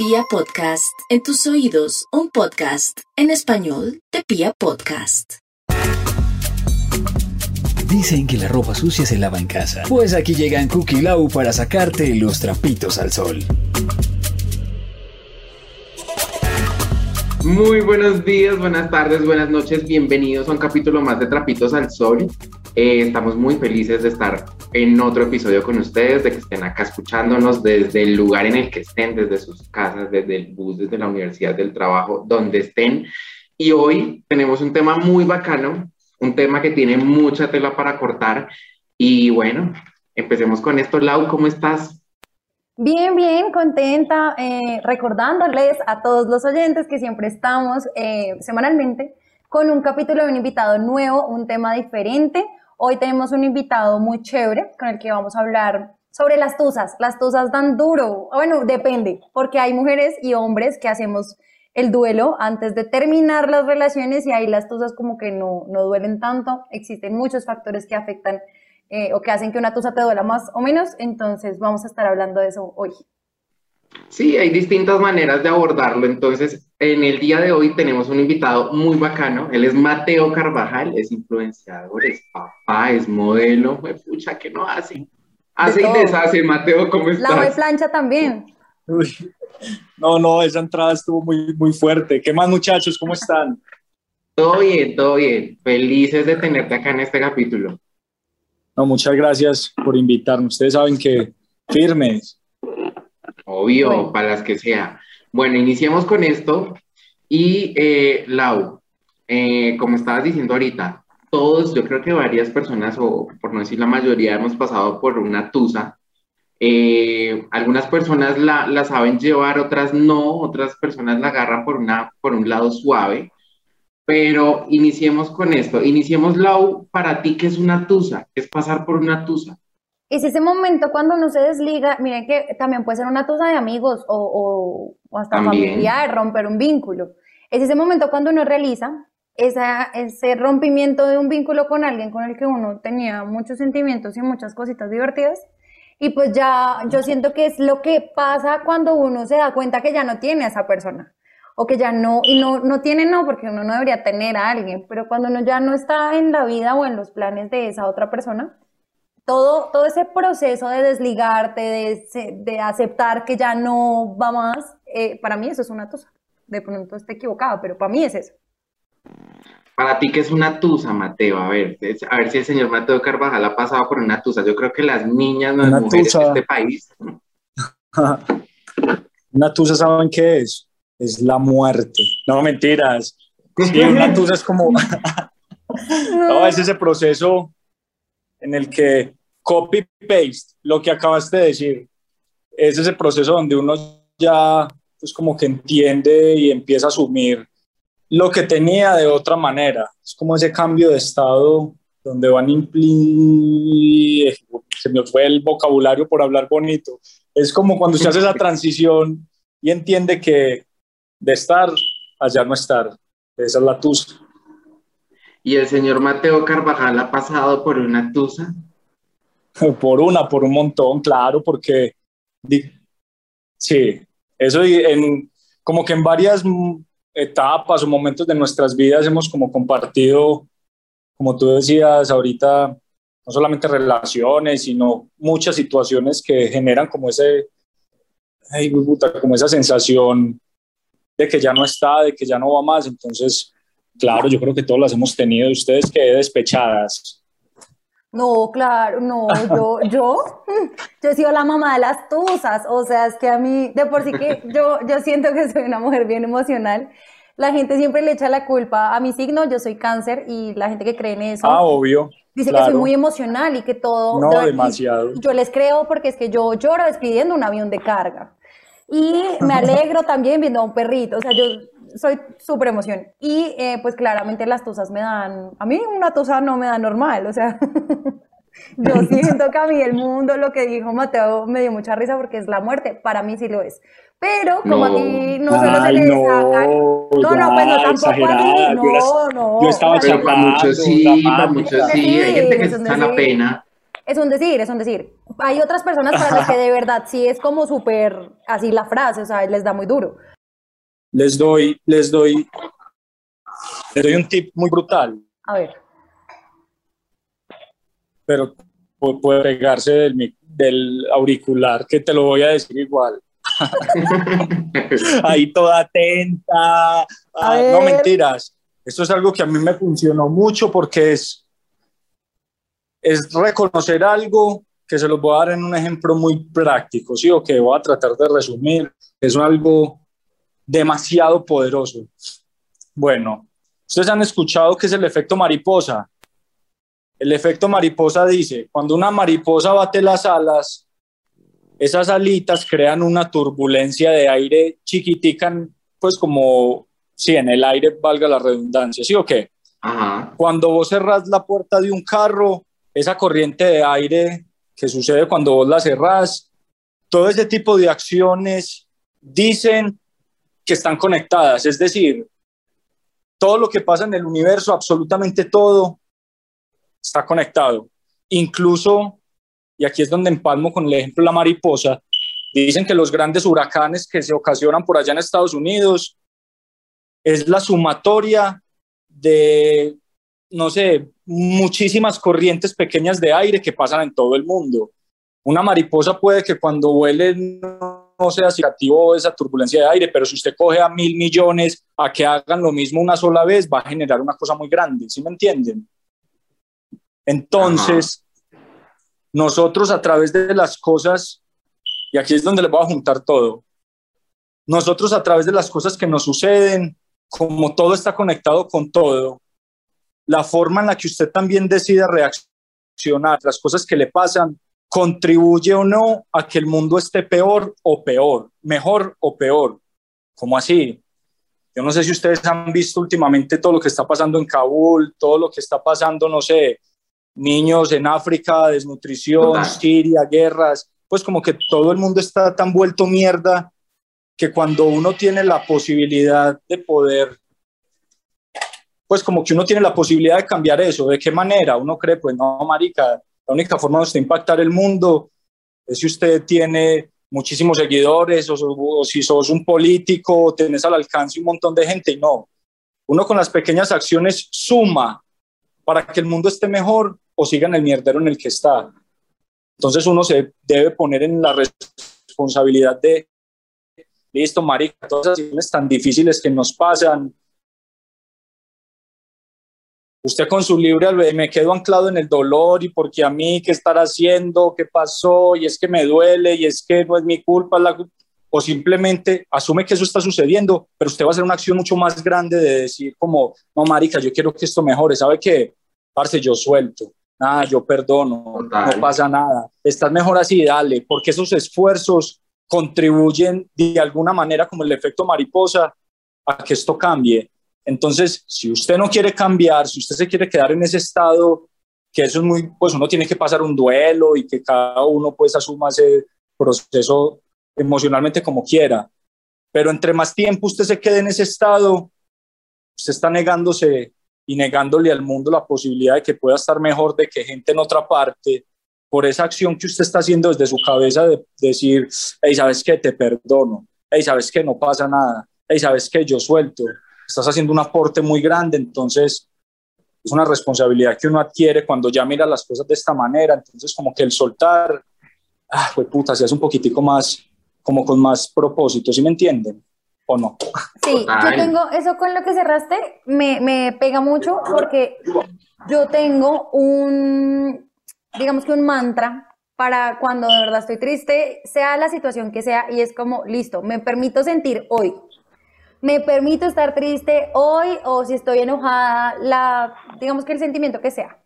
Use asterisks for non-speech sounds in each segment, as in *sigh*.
Pia Podcast, en tus oídos, un podcast en español de Pia Podcast. Dicen que la ropa sucia se lava en casa. Pues aquí llegan Cookie Lau para sacarte los trapitos al sol. Muy buenos días, buenas tardes, buenas noches, bienvenidos a un capítulo más de Trapitos al Sol. Eh, estamos muy felices de estar en otro episodio con ustedes, de que estén acá escuchándonos desde el lugar en el que estén, desde sus casas, desde el bus, desde la universidad, del trabajo, donde estén. Y hoy tenemos un tema muy bacano, un tema que tiene mucha tela para cortar. Y bueno, empecemos con esto. Lau, ¿cómo estás? Bien, bien, contenta, eh, recordándoles a todos los oyentes que siempre estamos eh, semanalmente con un capítulo de un invitado nuevo, un tema diferente. Hoy tenemos un invitado muy chévere con el que vamos a hablar sobre las tuzas. Las tuzas dan duro, bueno, depende, porque hay mujeres y hombres que hacemos el duelo antes de terminar las relaciones y ahí las tuzas como que no, no duelen tanto. Existen muchos factores que afectan eh, o que hacen que una tusa te duela más o menos, entonces vamos a estar hablando de eso hoy. Sí, hay distintas maneras de abordarlo. Entonces, en el día de hoy tenemos un invitado muy bacano. Él es Mateo Carvajal, es influenciador, es papá, es modelo. Pucha, ¿qué no hace? Hace y deshace, Mateo, ¿cómo estás? La de plancha también. No, no, esa entrada estuvo muy, muy fuerte. ¿Qué más, muchachos? ¿Cómo están? Todo bien, todo bien. Felices de tenerte acá en este capítulo. No, muchas gracias por invitarme. Ustedes saben que firmes. Obvio, para las que sea. Bueno, iniciemos con esto. Y eh, Lau, eh, como estabas diciendo ahorita, todos, yo creo que varias personas, o por no decir la mayoría, hemos pasado por una tusa. Eh, algunas personas la, la, saben llevar, otras no, otras personas la agarran por, una, por un lado suave. Pero iniciemos con esto. Iniciemos, Lau, para ti, ¿qué es una tusa? ¿Qué es pasar por una tusa? Es ese momento cuando uno se desliga, miren que también puede ser una tusa de amigos o, o, hasta familiar, romper un vínculo. Es ese momento cuando uno realiza esa, ese rompimiento de un vínculo con alguien con el que uno tenía muchos sentimientos y muchas cositas divertidas. Y pues ya yo siento que es lo que pasa cuando uno se da cuenta que ya no tiene a esa persona o que ya no, y no, no tiene no, porque uno no debería tener a alguien, pero cuando uno ya no está en la vida o en los planes de esa otra persona, todo, todo ese proceso de desligarte, de, de aceptar que ya no va más, eh, para mí eso es una tusa. De pronto esté equivocada, pero para mí es eso. Para ti, ¿qué es una tusa, Mateo? A ver, a ver si el señor Mateo Carvajal ha pasado por una tusa. Yo creo que las niñas, las mujeres de este país. *laughs* una tusa, ¿saben qué es? es la muerte. No, mentiras. Sí, una tusa es como... *laughs* *laughs* no, es ese proceso en el que copy-paste, lo que acabaste de decir, es ese proceso donde uno ya pues como que entiende y empieza a asumir lo que tenía de otra manera. Es como ese cambio de estado donde van impli... Se me fue el vocabulario por hablar bonito. Es como cuando se hace esa *laughs* transición y entiende que de estar allá no estar. Esa es la tusa. ¿Y el señor Mateo Carvajal ha pasado por una tusa? *laughs* por una, por un montón, claro, porque sí, eso en, como que en varias etapas o momentos de nuestras vidas hemos como compartido, como tú decías ahorita, no solamente relaciones, sino muchas situaciones que generan como ese, ay, como esa sensación de que ya no está, de que ya no va más. Entonces, claro, yo creo que todos las hemos tenido. ¿Ustedes que despechadas? No, claro, no, yo, *laughs* yo, *laughs* yo he sido la mamá de las tusas, o sea, es que a mí, de por sí que yo, yo siento que soy una mujer bien emocional, la gente siempre le echa la culpa a mi signo, yo soy cáncer, y la gente que cree en eso. Ah, obvio. Dice que soy muy emocional y que todo. No, demasiado. Yo les creo porque es que yo lloro despidiendo un avión de carga. Y me alegro también viendo a un perrito, o sea, yo soy súper emoción. Y eh, pues claramente las tosas me dan, a mí una tosa no me da normal, o sea, *laughs* yo *laughs* siento que a mí el mundo, lo que dijo Mateo, me dio mucha risa porque es la muerte, para mí sí lo es. Pero como a aquí no solo se le no, No, no, pues no tampoco a mí, no, no. Yo estaba Pero para muchos sí, para muchos sí, hay gente que está la pena. Es un decir, es un decir. Hay otras personas para las que *laughs* de verdad sí es como súper así la frase, o sea, les da muy duro. Les doy, les doy, les doy un tip muy brutal. A ver. Pero puede pegarse del, del auricular, que te lo voy a decir igual. *laughs* Ahí toda atenta. Ah, no mentiras. Esto es algo que a mí me funcionó mucho porque es es reconocer algo que se los voy a dar en un ejemplo muy práctico, ¿sí? O que voy a tratar de resumir. Es algo demasiado poderoso. Bueno, ustedes han escuchado que es el efecto mariposa. El efecto mariposa dice, cuando una mariposa bate las alas, esas alitas crean una turbulencia de aire chiquitica, pues como, si en el aire valga la redundancia, ¿sí o qué? Cuando vos cerrás la puerta de un carro, esa corriente de aire que sucede cuando vos la cerrás, todo ese tipo de acciones dicen que están conectadas, es decir, todo lo que pasa en el universo, absolutamente todo, está conectado. Incluso, y aquí es donde empalmo con el ejemplo de la mariposa, dicen que los grandes huracanes que se ocasionan por allá en Estados Unidos es la sumatoria de no sé, muchísimas corrientes pequeñas de aire que pasan en todo el mundo. Una mariposa puede que cuando vuele no sea significativo esa turbulencia de aire, pero si usted coge a mil millones a que hagan lo mismo una sola vez, va a generar una cosa muy grande, ¿sí me entienden? Entonces, nosotros a través de las cosas, y aquí es donde les voy a juntar todo, nosotros a través de las cosas que nos suceden, como todo está conectado con todo, la forma en la que usted también decide reaccionar, las cosas que le pasan, contribuye o no a que el mundo esté peor o peor, mejor o peor. ¿Cómo así? Yo no sé si ustedes han visto últimamente todo lo que está pasando en Kabul, todo lo que está pasando, no sé, niños en África, desnutrición, Siria, guerras, pues como que todo el mundo está tan vuelto mierda que cuando uno tiene la posibilidad de poder pues como que uno tiene la posibilidad de cambiar eso. ¿De qué manera? Uno cree, pues no, marica, la única forma de usted impactar el mundo es si usted tiene muchísimos seguidores o, si sos un político o tenés al alcance un montón de gente no. Uno con las pequeñas acciones suma para que el mundo esté mejor o siga en el mierdero en el que está. Entonces uno se debe poner en la responsabilidad de, listo, marica, todas esas situaciones tan difíciles que nos pasan, usted con su libre me quedo anclado en el dolor y porque a mí qué estar haciendo, qué pasó y es que me duele y es que no es mi culpa, la, o simplemente asume que eso está sucediendo, pero usted va a hacer una acción mucho más grande de decir como, no, marica, yo quiero que esto mejore, ¿sabe qué? Parce, yo suelto, nada, yo perdono, no pasa nada, estás mejor así, dale, porque esos esfuerzos contribuyen de alguna manera como el efecto mariposa a que esto cambie entonces, si usted no quiere cambiar, si usted se quiere quedar en ese estado, que eso es muy, pues uno tiene que pasar un duelo y que cada uno pues asuma ese proceso emocionalmente como quiera. Pero entre más tiempo usted se quede en ese estado, usted está negándose y negándole al mundo la posibilidad de que pueda estar mejor, de que gente en otra parte, por esa acción que usted está haciendo desde su cabeza de, decir, hey, ¿sabes qué? Te perdono. Hey, ¿sabes qué? No pasa nada. Hey, ¿sabes qué? Yo suelto estás haciendo un aporte muy grande, entonces es una responsabilidad que uno adquiere cuando ya mira las cosas de esta manera, entonces como que el soltar, ah, pues puta, se hace un poquitico más, como con más propósito, ¿sí me entienden? ¿O no? Sí, yo tengo, eso con lo que cerraste, me, me pega mucho porque yo tengo un, digamos que un mantra para cuando de verdad estoy triste, sea la situación que sea, y es como, listo, me permito sentir hoy, me permito estar triste hoy o si estoy enojada, la, digamos que el sentimiento que sea.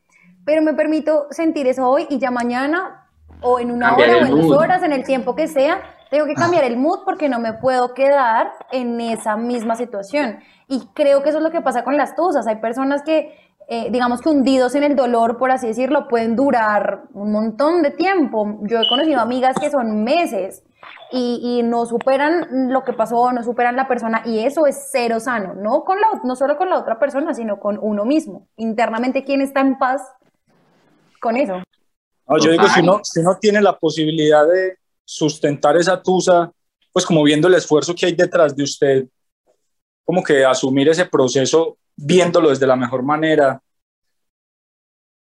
Pero me permito sentir eso hoy y ya mañana o en una hora o en dos horas, en el tiempo que sea, tengo que cambiar el mood porque no me puedo quedar en esa misma situación. Y creo que eso es lo que pasa con las tusas. Hay personas que, eh, digamos que hundidos en el dolor, por así decirlo, pueden durar un montón de tiempo. Yo he conocido amigas que son meses y, no superan lo que pasó, no superan la persona y eso es cero sano, no, con la, no solo con la otra persona, sino con uno mismo. Internamente, ¿quién está en paz con eso? yo digo, si uno, si uno tiene la posibilidad de sustentar esa tusa, pues como viendo el esfuerzo que hay detrás de usted, como que asumir ese proceso viéndolo desde la mejor manera,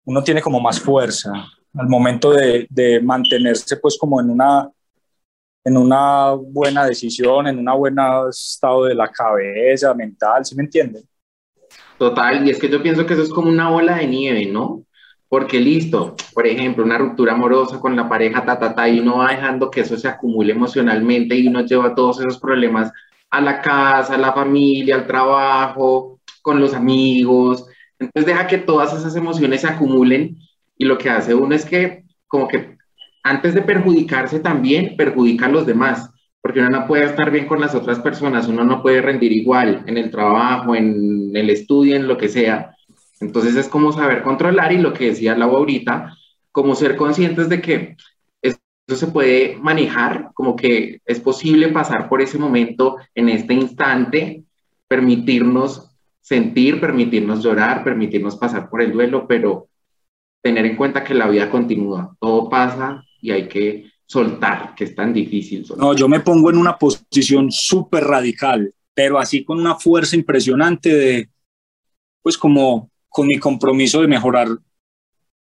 uno tiene como más fuerza al momento de, de mantenerse pues como en una en una buena decisión, en un buen estado de la cabeza, mental, ¿sí me entienden? Total, y es que yo pienso que eso es como una bola de nieve, ¿no? Porque listo, por ejemplo, una ruptura amorosa con la pareja, ta, ta, ta, y uno va dejando que eso se acumule emocionalmente y uno lleva todos esos problemas a la casa, a la familia, al trabajo, con los amigos. Entonces deja que todas esas emociones se acumulen y lo que hace uno es que como que antes de perjudicarse también perjudica a los demás, porque uno no puede estar bien con las otras personas, uno no puede rendir igual en el trabajo, en el estudio, en lo que sea. Entonces es como saber controlar y lo que decía Lau ahorita, como ser conscientes de que eso se puede manejar, como que es posible pasar por ese momento en este instante, permitirnos sentir, permitirnos llorar, permitirnos pasar por el duelo, pero tener en cuenta que la vida continúa, todo pasa y hay que soltar, que es tan difícil. No, yo me pongo en una posición súper radical, pero así con una fuerza impresionante de, pues como con mi compromiso de mejorar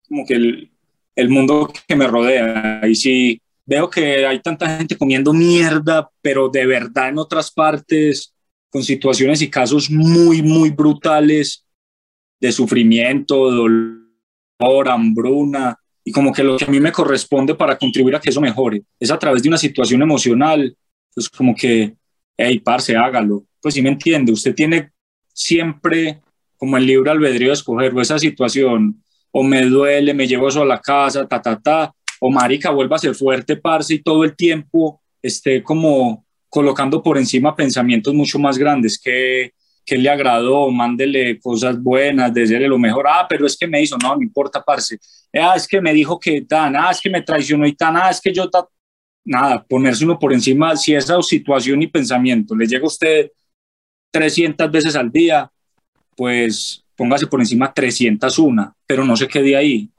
como que el, el mundo que me rodea. Y si veo que hay tanta gente comiendo mierda, pero de verdad en otras partes, con situaciones y casos muy, muy brutales de sufrimiento, dolor, hambruna, y como que lo que a mí me corresponde para contribuir a que eso mejore es a través de una situación emocional, pues como que, hey, parce, hágalo. Pues sí me entiende, usted tiene siempre como el libre albedrío de escoger o esa situación, o me duele, me llevo eso a la casa, ta, ta, ta, o marica, vuelva a ser fuerte, parce, y todo el tiempo esté como colocando por encima pensamientos mucho más grandes que que le agradó, mándele cosas buenas, desearle lo mejor. Ah, pero es que me hizo, no, no importa, parce. Ah, es que me dijo que tan, ah, es que me traicionó y tan, ah, es que yo, ta... nada, ponerse uno por encima, si esa situación y pensamiento le llega a usted 300 veces al día, pues póngase por encima 301, pero no se quede ahí,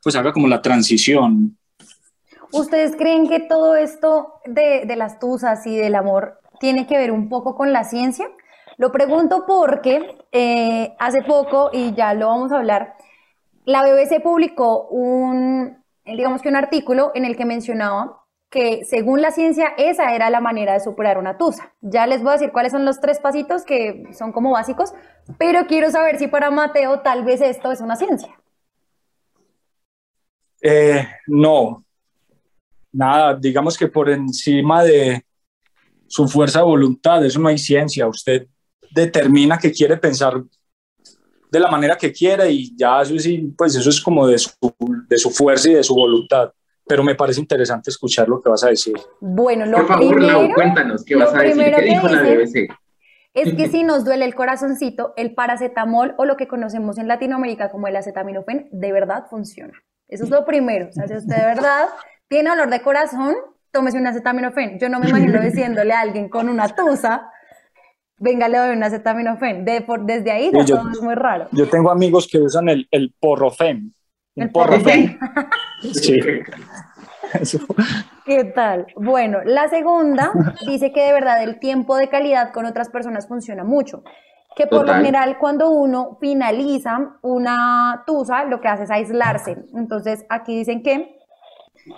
pues haga como la transición. ¿Ustedes creen que todo esto de, de las tusas y del amor tiene que ver un poco con la ciencia? Lo pregunto porque eh, hace poco, y ya lo vamos a hablar, la BBC publicó un, digamos que un artículo en el que mencionaba que según la ciencia esa era la manera de superar una tusa. Ya les voy a decir cuáles son los tres pasitos que son como básicos, pero quiero saber si para Mateo tal vez esto es una ciencia. Eh, no, nada, digamos que por encima de su fuerza de voluntad, eso no hay ciencia. Usted determina que quiere pensar de la manera que quiera y ya eso es, pues eso es como de su, de su fuerza y de su voluntad. Pero me parece interesante escuchar lo que vas a decir. Bueno, lo Por favor, primero, cuéntanos qué vas a decir. ¿Qué dijo la BBC? Es que si nos duele el corazoncito, el paracetamol o lo que conocemos en Latinoamérica como el acetaminofén, de verdad funciona. Eso es lo primero. O sea, si usted de verdad tiene dolor de corazón, tómese un acetaminofén. Yo no me imagino diciéndole a alguien con una tusa, venga, le doy un acetaminofén. De, por, desde ahí ya todo es muy raro. Yo tengo amigos que usan el, el porrofen. El porrofen. *laughs* sí. ¿Qué tal? Bueno, la segunda dice que de verdad el tiempo de calidad con otras personas funciona mucho. Que por lo general cuando uno finaliza una tusa, lo que hace es aislarse. Entonces aquí dicen que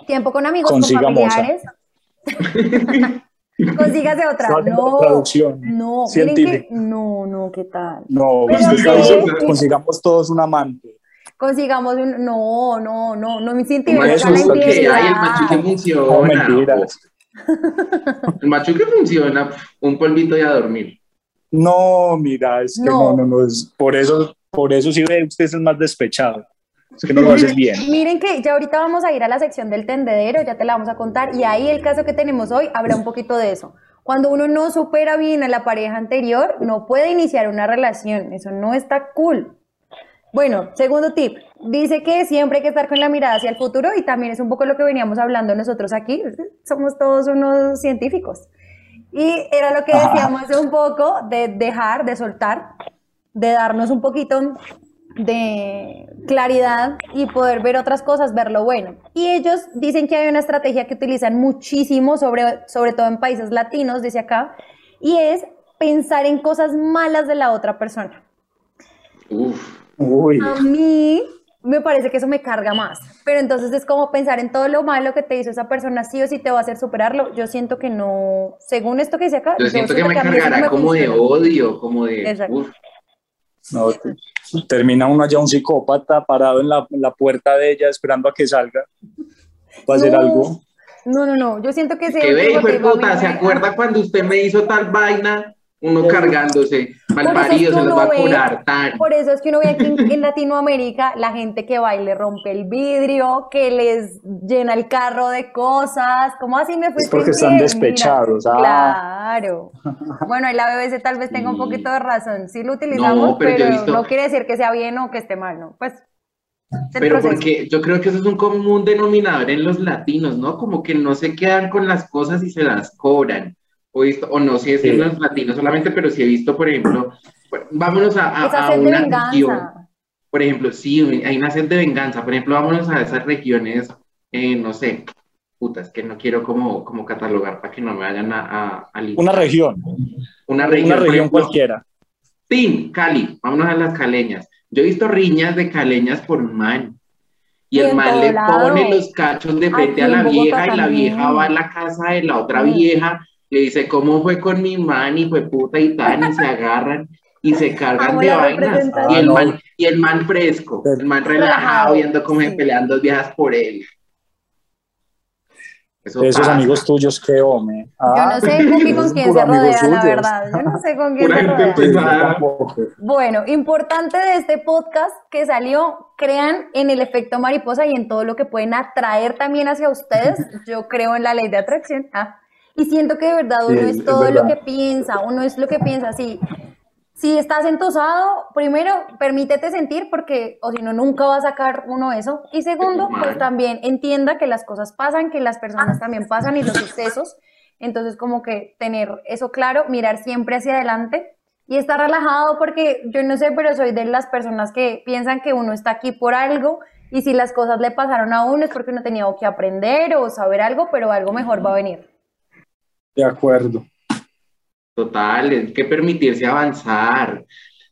tiempo con amigos, con familiares. *laughs* Consígase otra. No, traducción no, que, no, no, ¿qué tal? No, usted consigamos todos un amante. Consigamos un, no, no, no, no me siento la infidelidad. el machuque funciona. No, el machuque funciona, un polvito y a dormir. No, mira, es que no, no, no, es, por eso, por eso sí ve usted es el más despechado. Es que no lo haces bien. Miren que ya ahorita vamos a ir a la sección del tendedero, ya te la vamos a contar, y ahí el caso que tenemos hoy habrá un poquito de eso. Cuando uno no supera bien a la pareja anterior, no puede iniciar una relación, eso no está cool. Bueno, segundo tip, dice que siempre hay que estar con la mirada hacia el futuro y también es un poco lo que veníamos hablando nosotros aquí, somos todos unos científicos. Y era lo que decíamos un poco de dejar, de soltar, de darnos un poquito de claridad y poder ver otras cosas, ver lo bueno. Y ellos dicen que hay una estrategia que utilizan muchísimo, sobre, sobre todo en países latinos, dice acá, y es pensar en cosas malas de la otra persona. A mí me parece que eso me carga más, pero entonces es como pensar en todo lo malo que te hizo esa persona, sí o sí te va a hacer superarlo. Yo siento que no, según esto que dice acá, yo, siento, que me cargará como de odio, como de... No, termina uno allá un psicópata parado en la, puerta de ella esperando a que salga para hacer algo. No, no, no, yo siento que... ¿Qué de puta? ¿Se acuerda cuando usted me hizo tal vaina? Uno cargándose, mal parido, se los va a curar. Por eso es que uno ve aquí en, Latinoamérica la gente que va y le rompe el vidrio, que les llena el carro de cosas, como así me fue. Es porque están despechados. Ah. Claro. Bueno, y la BBC tal vez tenga un poquito de razón. Sí lo utilizamos, pero, no quiere decir que sea bien o que esté mal, ¿no? Pues pero porque yo creo que eso es un común denominador en los latinos, ¿no? Como que no se quedan con las cosas y se las cobran o, no sé si en los latinos solamente, pero sí he visto, por ejemplo, vámonos a, a, una región. Por ejemplo, sí, hay una sed de venganza. Por ejemplo, vámonos a esas regiones, eh, no sé, putas, que no quiero como, como catalogar para que no me vayan a, a, Una región. Una región. Una región cualquiera. Sí, Cali, vámonos a las caleñas. Yo he visto riñas de caleñas por man. Y, el man le pone los cachos de frente a la vieja y la vieja va a la casa de la otra vieja le dice, ¿cómo fue con mi man? Y fue puta y tan, y se agarran y se cargan de vainas. Y el, man, y el man fresco, el man relajado, viendo cómo se pelean dos viejas por él. Esos amigos tuyos, qué hombre. Yo no ah, sé con quién *laughs* se rodea, la verdad. Yo no sé con quién se rodea. Bueno, importante de este podcast que salió, crean en el efecto mariposa y en todo lo que pueden atraer también hacia ustedes. *laughs* Yo creo en la ley de atracción. Ah. Y siento que de verdad uno es todo lo que piensa, uno es lo que piensa. Si, si estás entosado, primero, permítete sentir porque, o si no, nunca va a sacar uno eso. Y segundo, pues también entienda que las cosas pasan, que las personas también pasan y los sucesos. Entonces, como que tener eso claro, mirar siempre hacia adelante y estar relajado porque yo no sé, pero soy de las personas que piensan que uno está aquí por algo y si las cosas le pasaron a uno es porque uno tenía que aprender o saber algo, pero algo mejor va a venir. De acuerdo. Total, es que permitirse avanzar.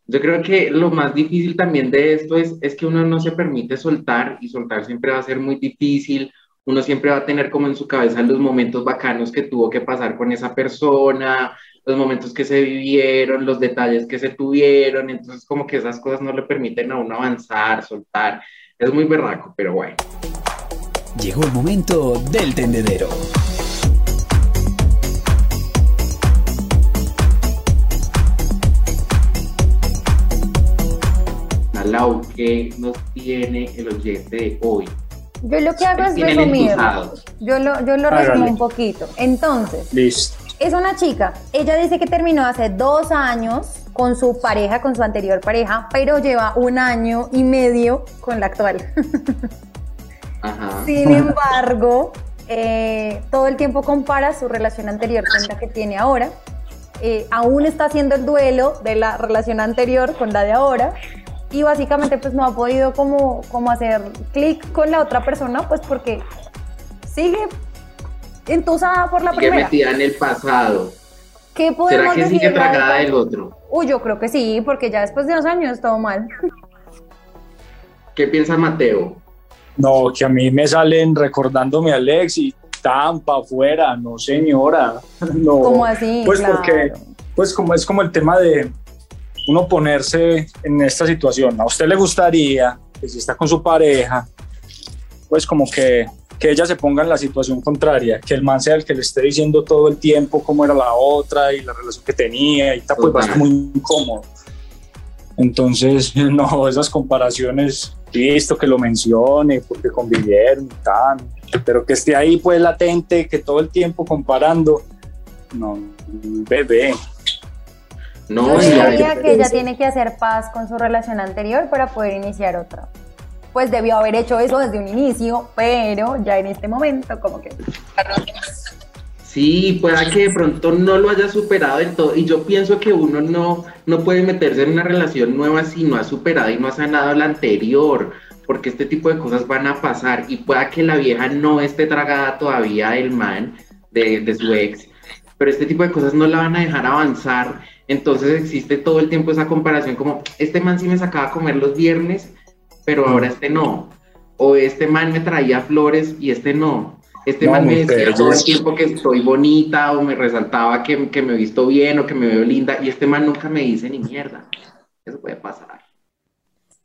Yo creo que lo más difícil también de esto es, es que uno no se permite soltar y soltar siempre va a ser muy difícil. Uno siempre va a tener como en su cabeza los momentos bacanos que tuvo que pasar con esa persona, los momentos que se vivieron, los detalles que se tuvieron. Entonces como que esas cosas no le permiten a uno avanzar, soltar. Es muy berraco, pero bueno. Llegó el momento del tendedero. Lau, ¿qué nos tiene el oyente de hoy? Yo lo que hago es resumir. Yo lo, yo lo resumo un poquito. Entonces, es una chica. Ella dice que terminó hace dos años con su pareja, con su anterior pareja, pero lleva un año y medio con la actual. *laughs* Sin embargo, eh, todo el tiempo compara su relación anterior con la que tiene ahora. Eh, aún está haciendo el duelo de la relación anterior con la de ahora y básicamente pues no ha podido como, como hacer clic con la otra persona pues porque sigue entusada por la sigue primera. metida en el pasado. ¿Qué podemos ¿Será que sigue tragada del otro? Uy, yo creo que sí, porque ya después de dos años todo mal. ¿Qué piensa Mateo? No, que a mí me salen recordándome a Alex y Tampa afuera, no señora. *laughs* No. ¿Cómo así? Pues porque, pues como es como el tema de, uno ponerse en esta situación. ¿A usted le gustaría que si está con su pareja, pues como que, que ella se ponga en la situación contraria, que el man sea el que le esté diciendo todo el tiempo cómo era la otra y la relación que tenía y tal, pues va a ser muy incómodo. Entonces, *laughs* no, esas comparaciones, listo que lo mencione, porque convivieron y tal, pero que esté ahí pues latente, que todo el tiempo comparando, no, bebé, no, Yo diría que ella tiene que hacer paz con su relación anterior para poder iniciar otra. Pues debió haber hecho eso desde un inicio, pero ya en este momento como que... Sí, pueda que de pronto no lo haya superado del todo. Y yo pienso que uno no, no puede meterse en una relación nueva si no ha superado y no ha sanado la anterior, porque este tipo de cosas van a pasar. Y pueda que la vieja no esté tragada todavía del man, de, de su ex, pero este tipo de cosas no la van a dejar avanzar. Entonces existe todo el tiempo esa comparación como, este man sí me sacaba a comer los viernes, pero ahora este no. O este man me traía flores y este no. Este man me decía todo el tiempo que estoy bonita o me resaltaba que, que me he visto bien o que me veo linda y este man nunca me dice ni mierda. Eso puede pasar.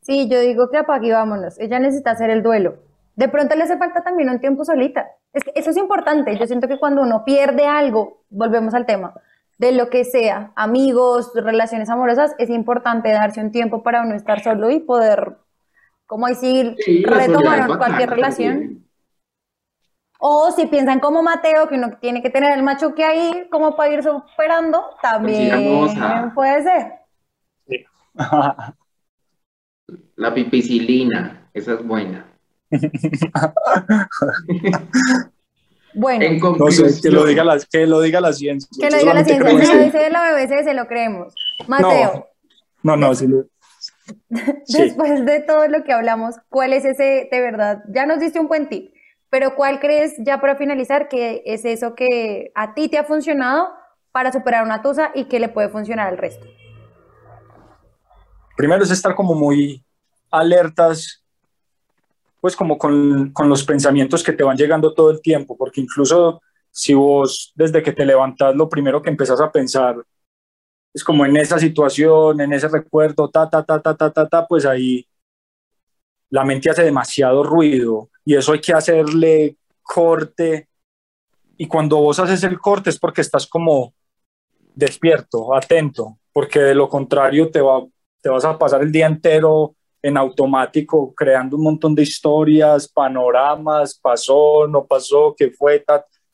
Sí, yo digo que apague vámonos. Ella necesita hacer el duelo. De pronto le hace falta también un tiempo solita. Es que eso es importante. Yo siento que cuando uno pierde algo, volvemos al tema, de lo que sea, amigos, relaciones amorosas, es importante darse un tiempo para uno estar solo y poder, como decir, retomar cualquier relación. O si piensan como Mateo, que uno tiene que tener el macho que hay como para ir superando, también puede ser. La pipicilina, esa es buena. *laughs* bueno, que, lo diga la, que lo diga la ciencia. Que lo diga la ciencia, si lo dice la BBC se lo creemos. Mateo. No, no, no *laughs* Después de todo lo que hablamos, ¿cuál es ese, de verdad? Ya nos diste un buen tip pero ¿cuál crees, ya para finalizar, que es eso que a ti te ha funcionado para superar una tusa y que le puede funcionar al resto? Primero es estar como muy alertas, pues como con, con los pensamientos que te van llegando todo el tiempo, porque incluso si vos desde que te levantas lo primero que empezás a pensar es como en esa situación, en ese recuerdo, ta, ta, ta, ta, ta, ta, ta, pues ahí la mente hace demasiado ruido y eso hay que hacerle corte. Y cuando vos haces el corte es porque estás como despierto, atento, porque de lo contrario te, va, te vas a pasar el día entero en automático creando un montón de historias, panoramas, pasó, no pasó, qué fue,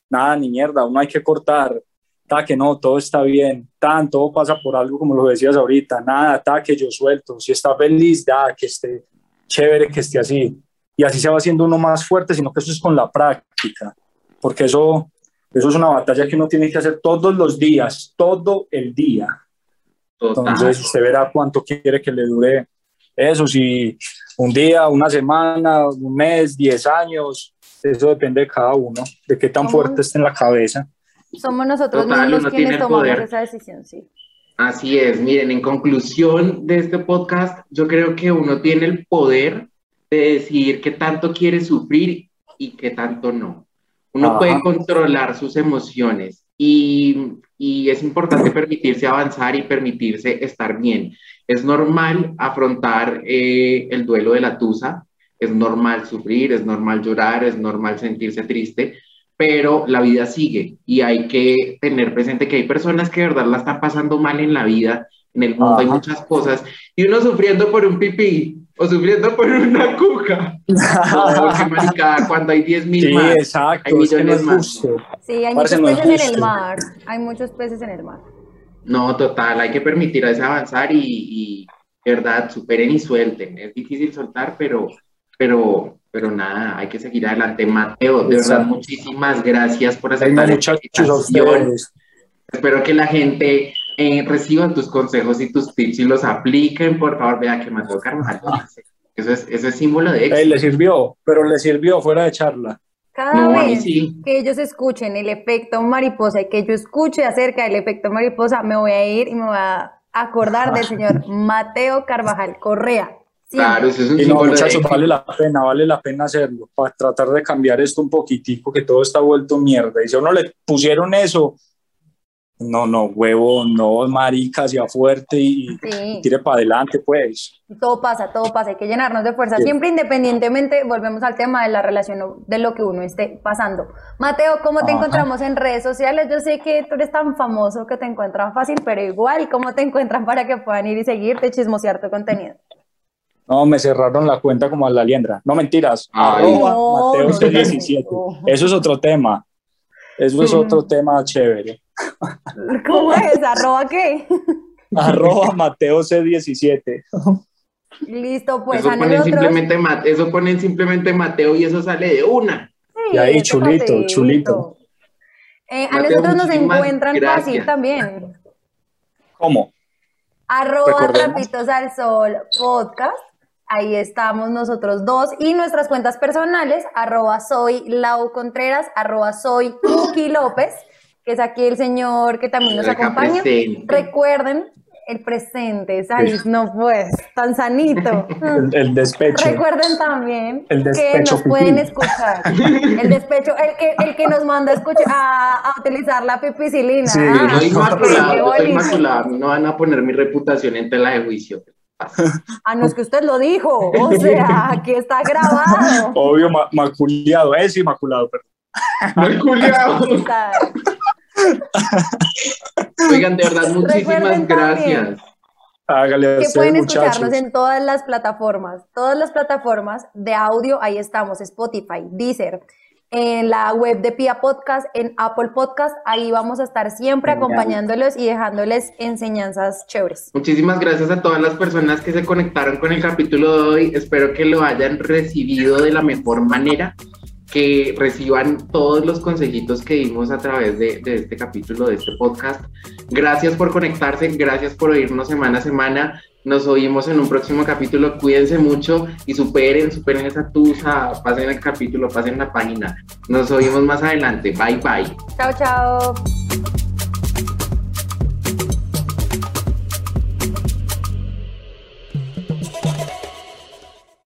nada, ni mierda, uno hay que cortar, ta, que no, todo está bien, tan, todo pasa por algo como lo decías ahorita, nada, ta, que yo suelto, si está feliz, da, que esté chévere, que esté así, y así se va haciendo uno más fuerte, sino que eso es con la práctica, porque eso, eso es una batalla que uno tiene que hacer todos los días, todo el día. Entonces usted verá cuánto quiere que le dure eso, si un día, una semana, un mes, diez años, eso depende de cada uno, de qué tan fuerte esté en la cabeza. Somos nosotros mismos quienes tomamos esa decisión, sí. Así es, miren, en conclusión de este podcast, yo creo que uno tiene el poder de decidir qué tanto quiere sufrir y qué tanto no. Uno puede controlar sus emociones y, y, es importante permitirse avanzar y permitirse estar bien. Es normal afrontar eh, el duelo de la tusa, es normal sufrir, es normal llorar, es normal sentirse triste, pero la vida sigue y hay que tener presente que hay personas que de verdad la están pasando mal en la vida, en el mundo hay muchas cosas, y uno sufriendo por un pipí, o sufriendo por una cuca. No, *laughs* qué cuando hay 10 mil sí, más. Exacto, hay millones más. Sí, hay muchos peces en el mar. Hay muchos peces en el mar. No, total, hay que permitir a ese avanzar y, y, verdad, superen y suelten. Es difícil soltar, pero, pero, pero nada, hay que seguir adelante. Mateo, de verdad, muchísimas gracias por aceptar esta. Espero que la gente eh, reciban tus consejos y tus tips y los apliquen, por favor, vea que Mateo Carvajal eso es, eso es símbolo de éxito. le sirvió, pero le sirvió fuera de charla. Cada vez que ellos escuchen el efecto mariposa y que yo escuche acerca del efecto mariposa, me voy a ir y me voy a acordar del señor Mateo Carvajal Correa. Claro, eso es un y no, muchachos, vale la pena, vale la pena hacerlo, para tratar de cambiar esto un poquitico, que todo está vuelto mierda. Y si a uno le pusieron eso, no, no, huevo, no, marica, hacia fuerte y, tire para adelante, pues. Todo pasa, todo pasa, hay que llenarnos de fuerza. Siempre independientemente, volvemos al tema de la relación, de lo que uno esté pasando. Mateo, ¿cómo te encontramos en redes sociales? Yo sé que tú eres tan famoso que te encuentran fácil, pero igual, ¿cómo te encuentran para que puedan ir y seguirte, chismosear tu contenido? No, me cerraron la cuenta como a la liendra. No, mentiras. Mateo 17 Eso es otro tema. Eso es otro tema chévere. ¿Cómo es? ¿Arroba qué? Arroba Mateo C17. Listo, pues. Eso ponen, simplemente, eso ponen simplemente Mateo y eso sale de una. y ahí, chulito, chulito. Eh, a nosotros nos encuentran así también. ¿Cómo? Arroba Trapitos al Sol Podcast. Ahí estamos nosotros dos. Y nuestras cuentas personales, arroba soy Lau Contreras, arroba soy Cookie López, que es aquí el señor que también nos acompaña. Recuerden el presente, ¿sabes? No pues, tan sanito. El, despecho. Recuerden también que nos pueden escuchar. El despecho, el que, el que nos manda a, escuchar, a, utilizar la pipicilina. Sí, ah, no no inmaculado. No van a poner mi reputación en tela de juicio. Ah, no es que usted lo dijo, o *laughs* sea, aquí está grabado. Obvio, maculiado, es inmaculado, perdón. Maculiado. *laughs* Oigan, de verdad, muchísimas gracias. Hágale que pueden escucharnos en todas las plataformas, todas las plataformas de audio, ahí estamos, Spotify, Deezer, en la web de Pia Podcast, en Apple Podcast, ahí vamos a estar siempre acompañándolos y dejándoles enseñanzas chéveres. Muchísimas gracias a todas las personas que se conectaron con el capítulo de hoy, espero que lo hayan recibido de la mejor manera que reciban todos los consejitos que dimos a través de, este capítulo, de este podcast. Gracias por conectarse, gracias por oírnos semana a semana. Nos oímos en un próximo capítulo. Cuídense mucho y superen, superen esa tusa, pasen el capítulo, pasen la página. Nos oímos más adelante. Bye bye. Chao, chao.